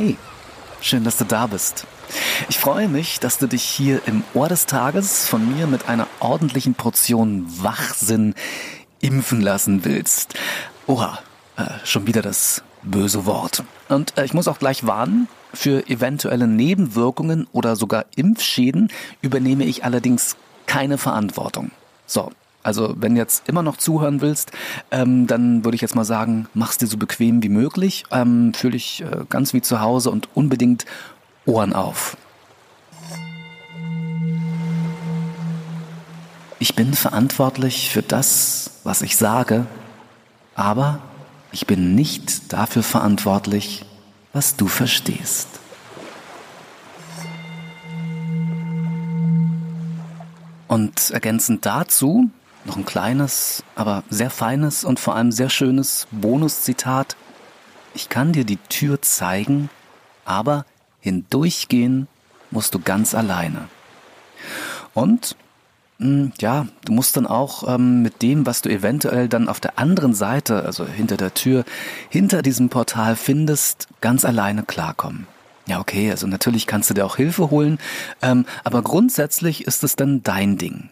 Hey, schön, dass du da bist. Ich freue mich, dass du dich hier im Ohr des Tages von mir mit einer ordentlichen Portion Wachsinn impfen lassen willst. Oha, äh, schon wieder das böse Wort. Und äh, ich muss auch gleich warnen, für eventuelle Nebenwirkungen oder sogar Impfschäden übernehme ich allerdings keine Verantwortung. So, also wenn jetzt immer noch zuhören willst, ähm, dann würde ich jetzt mal sagen, mach's dir so bequem wie möglich, ähm, fühl dich äh, ganz wie zu Hause und unbedingt Ohren auf. Ich bin verantwortlich für das, was ich sage, aber ich bin nicht dafür verantwortlich, was du verstehst. Und ergänzend dazu noch ein kleines, aber sehr feines und vor allem sehr schönes Bonuszitat. Ich kann dir die Tür zeigen, aber hindurchgehen musst du ganz alleine. Und hm, ja, du musst dann auch ähm, mit dem, was du eventuell dann auf der anderen Seite, also hinter der Tür, hinter diesem Portal findest, ganz alleine klarkommen. Ja, okay, also natürlich kannst du dir auch Hilfe holen, ähm, aber grundsätzlich ist es dann dein Ding.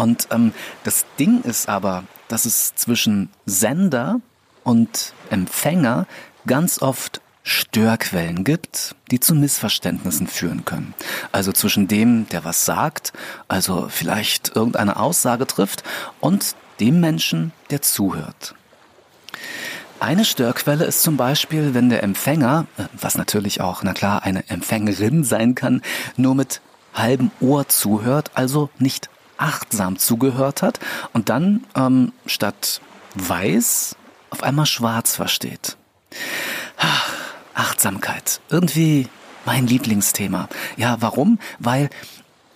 Und ähm, das Ding ist aber, dass es zwischen Sender und Empfänger ganz oft Störquellen gibt, die zu Missverständnissen führen können. Also zwischen dem, der was sagt, also vielleicht irgendeine Aussage trifft, und dem Menschen, der zuhört. Eine Störquelle ist zum Beispiel, wenn der Empfänger, äh, was natürlich auch, na klar, eine Empfängerin sein kann, nur mit halbem Ohr zuhört, also nicht achtsam zugehört hat und dann ähm, statt weiß auf einmal schwarz versteht. Achtsamkeit. Irgendwie mein Lieblingsthema. Ja, warum? Weil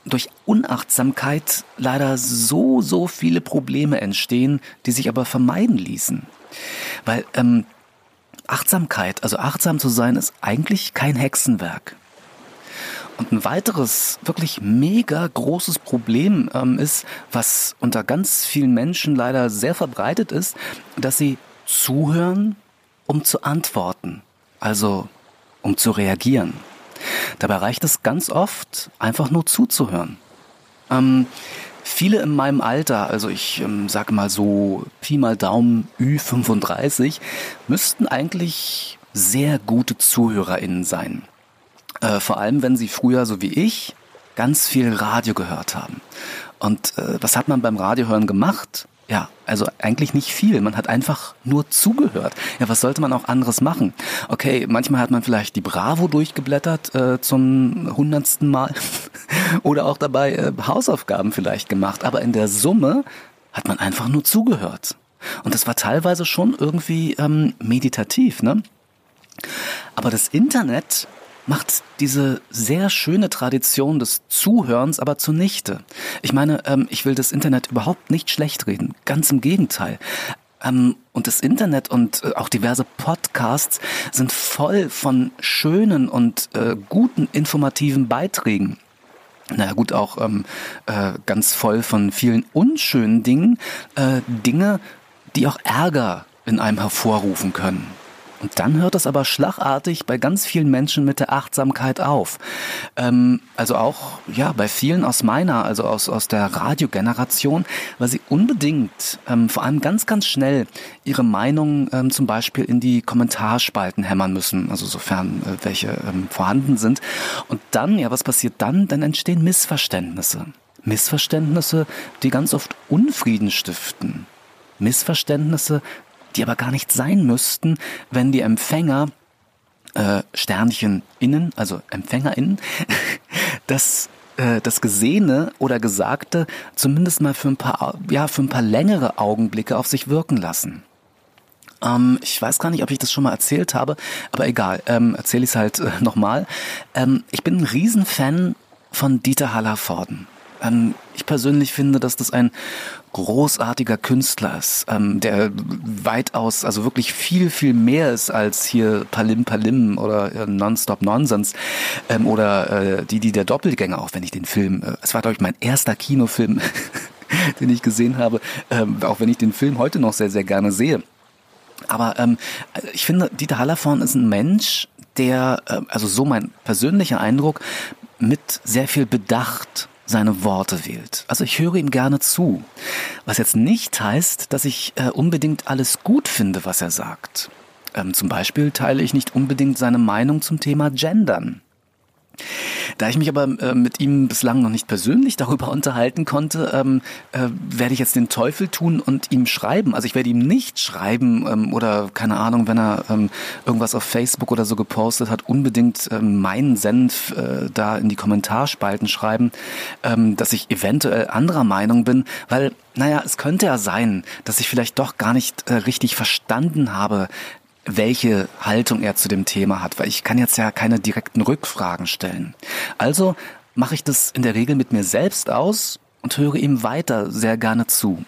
durch Unachtsamkeit leider so, so viele Probleme entstehen, die sich aber vermeiden ließen. Weil ähm, Achtsamkeit, also achtsam zu sein, ist eigentlich kein Hexenwerk. Und ein weiteres wirklich mega großes Problem ähm, ist, was unter ganz vielen Menschen leider sehr verbreitet ist, dass sie zuhören, um zu antworten, also um zu reagieren. Dabei reicht es ganz oft, einfach nur zuzuhören. Ähm, viele in meinem Alter, also ich ähm, sage mal so Pi mal Daumen Ü35, müssten eigentlich sehr gute ZuhörerInnen sein. Äh, vor allem, wenn sie früher, so wie ich, ganz viel Radio gehört haben. Und äh, was hat man beim Radiohören gemacht? Ja, also eigentlich nicht viel. Man hat einfach nur zugehört. Ja, was sollte man auch anderes machen? Okay, manchmal hat man vielleicht die Bravo durchgeblättert äh, zum hundertsten Mal oder auch dabei äh, Hausaufgaben vielleicht gemacht. Aber in der Summe hat man einfach nur zugehört. Und das war teilweise schon irgendwie ähm, meditativ, ne? Aber das Internet macht diese sehr schöne Tradition des Zuhörens aber zunichte. Ich meine, ähm, ich will das Internet überhaupt nicht schlecht reden, ganz im Gegenteil. Ähm, und das Internet und äh, auch diverse Podcasts sind voll von schönen und äh, guten informativen Beiträgen. Naja gut, auch ähm, äh, ganz voll von vielen unschönen Dingen, äh, Dinge, die auch Ärger in einem hervorrufen können. Und dann hört es aber schlagartig bei ganz vielen Menschen mit der Achtsamkeit auf. Ähm, also auch ja bei vielen aus meiner, also aus, aus der Radiogeneration, weil sie unbedingt, ähm, vor allem ganz, ganz schnell ihre Meinung ähm, zum Beispiel in die Kommentarspalten hämmern müssen, also sofern äh, welche ähm, vorhanden sind. Und dann, ja, was passiert dann? Dann entstehen Missverständnisse. Missverständnisse, die ganz oft Unfrieden stiften. Missverständnisse, die aber gar nicht sein müssten, wenn die Empfänger äh, Sternchen innen, also EmpfängerInnen, das äh, das Gesehene oder Gesagte zumindest mal für ein paar, ja, für ein paar längere Augenblicke auf sich wirken lassen. Ähm, ich weiß gar nicht, ob ich das schon mal erzählt habe, aber egal, ähm, erzähle ich es halt äh, nochmal. Ähm, ich bin ein Riesenfan von Dieter Hallervorden. Ähm, ich persönlich finde, dass das ein großartiger Künstler ist, ähm, der weitaus, also wirklich viel, viel mehr ist als hier Palim Palim oder äh, Nonstop Nonsense ähm, oder äh, die, die der Doppelgänger, auch wenn ich den Film, äh, es war glaube ich mein erster Kinofilm, den ich gesehen habe, ähm, auch wenn ich den Film heute noch sehr, sehr gerne sehe. Aber ähm, ich finde, Dieter Hallervorn ist ein Mensch, der, äh, also so mein persönlicher Eindruck, mit sehr viel Bedacht seine Worte wählt. Also ich höre ihm gerne zu. Was jetzt nicht heißt, dass ich äh, unbedingt alles gut finde, was er sagt. Ähm, zum Beispiel teile ich nicht unbedingt seine Meinung zum Thema Gendern. Da ich mich aber äh, mit ihm bislang noch nicht persönlich darüber unterhalten konnte, ähm, äh, werde ich jetzt den Teufel tun und ihm schreiben. Also ich werde ihm nicht schreiben ähm, oder keine Ahnung, wenn er ähm, irgendwas auf Facebook oder so gepostet hat, unbedingt ähm, meinen Senf äh, da in die Kommentarspalten schreiben, ähm, dass ich eventuell anderer Meinung bin, weil naja, es könnte ja sein, dass ich vielleicht doch gar nicht äh, richtig verstanden habe, welche Haltung er zu dem Thema hat, weil ich kann jetzt ja keine direkten Rückfragen stellen. Also mache ich das in der Regel mit mir selbst aus und höre ihm weiter sehr gerne zu.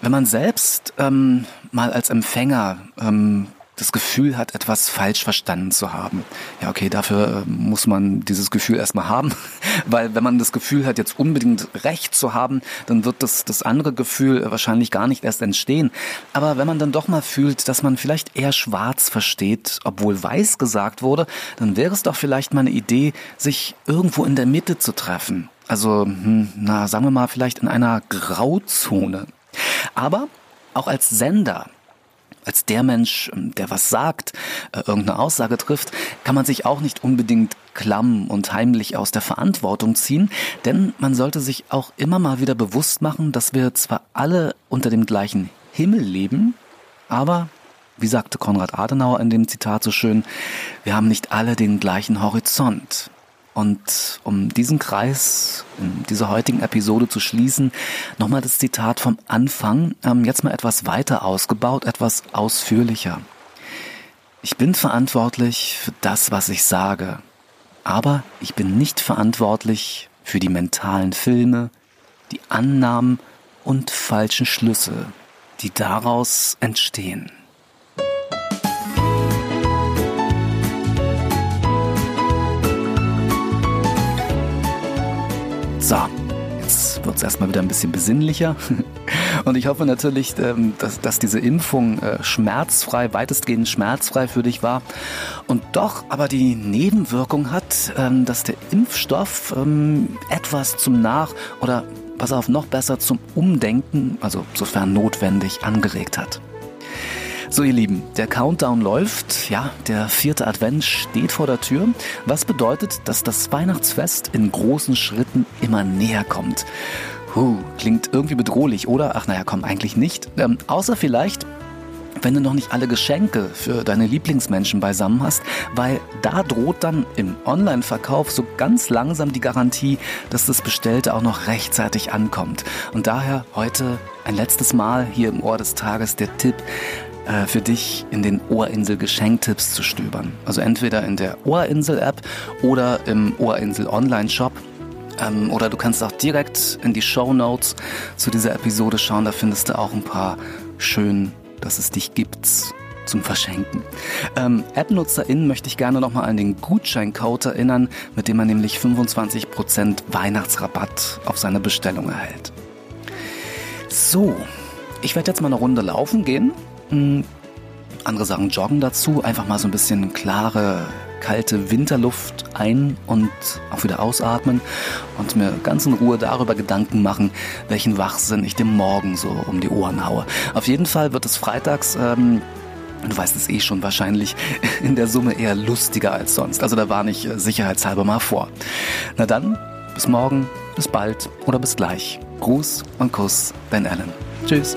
Wenn man selbst ähm, mal als Empfänger ähm, das Gefühl hat, etwas falsch verstanden zu haben. Ja, okay, dafür äh, muss man dieses Gefühl erstmal haben, weil wenn man das Gefühl hat, jetzt unbedingt recht zu haben, dann wird das, das andere Gefühl wahrscheinlich gar nicht erst entstehen. Aber wenn man dann doch mal fühlt, dass man vielleicht eher schwarz versteht, obwohl weiß gesagt wurde, dann wäre es doch vielleicht mal eine Idee, sich irgendwo in der Mitte zu treffen. Also, hm, na, sagen wir mal, vielleicht in einer Grauzone. Aber auch als Sender als der Mensch, ähm, der was sagt, äh, irgendeine Aussage trifft, kann man sich auch nicht unbedingt klamm und heimlich aus der Verantwortung ziehen, denn man sollte sich auch immer mal wieder bewusst machen, dass wir zwar alle unter dem gleichen Himmel leben, aber wie sagte Konrad Adenauer in dem Zitat so schön, wir haben nicht alle den gleichen Horizont. Und um diesen Kreis in dieser heutigen Episode zu schließen, nochmal das Zitat vom Anfang, ähm, jetzt mal etwas weiter ausgebaut, etwas ausführlicher. Ich bin verantwortlich für das, was ich sage, aber ich bin nicht verantwortlich für die mentalen Filme, die Annahmen und falschen Schlüsse, die daraus entstehen. So, jetzt wird es erstmal wieder ein bisschen besinnlicher. Und ich hoffe natürlich, ähm, dass, dass diese Impfung äh, schmerzfrei, weitestgehend schmerzfrei für dich war. Und doch aber die Nebenwirkung hat, ähm, dass der Impfstoff ähm, etwas zum Nach- oder, pass auf, noch besser zum Umdenken, also sofern notwendig, angeregt hat. So ihr Lieben, der Countdown läuft, ja, der vierte Advent steht vor der Tür, was bedeutet, dass das Weihnachtsfest in großen Schritten immer näher kommt. Huh, klingt irgendwie bedrohlich, oder? Ach naja, komm, eigentlich nicht. Ähm, außer vielleicht, wenn du noch nicht alle Geschenke für deine Lieblingsmenschen beisammen hast, weil da droht dann im Online-Verkauf so ganz langsam die Garantie, dass das Bestellte auch noch rechtzeitig ankommt. Und daher heute ein letztes Mal hier im Ohr des Tages der Tipp, äh, für dich in den Ohrinsel Geschenktipps zu stöbern. Also entweder in der Ohrinsel App oder im Ohrinsel Online Shop. Ähm, oder du kannst auch direkt in die Show Notes zu dieser Episode schauen. Da findest du auch ein paar schön, dass es dich gibt zum Verschenken. Ähm, App-NutzerInnen möchte ich gerne nochmal an den Gutscheincode erinnern, mit dem man nämlich 25% Weihnachtsrabatt auf seine Bestellung erhält. So, ich werde jetzt mal eine Runde laufen gehen andere sagen Joggen dazu, einfach mal so ein bisschen klare, kalte Winterluft ein- und auch wieder ausatmen und mir ganz in Ruhe darüber Gedanken machen, welchen Wachsinn ich dem Morgen so um die Ohren haue. Auf jeden Fall wird es freitags, ähm, du weißt es eh schon wahrscheinlich, in der Summe eher lustiger als sonst. Also da war ich äh, sicherheitshalber mal vor. Na dann, bis morgen, bis bald oder bis gleich. Gruß und Kuss, Ben Allen. Tschüss.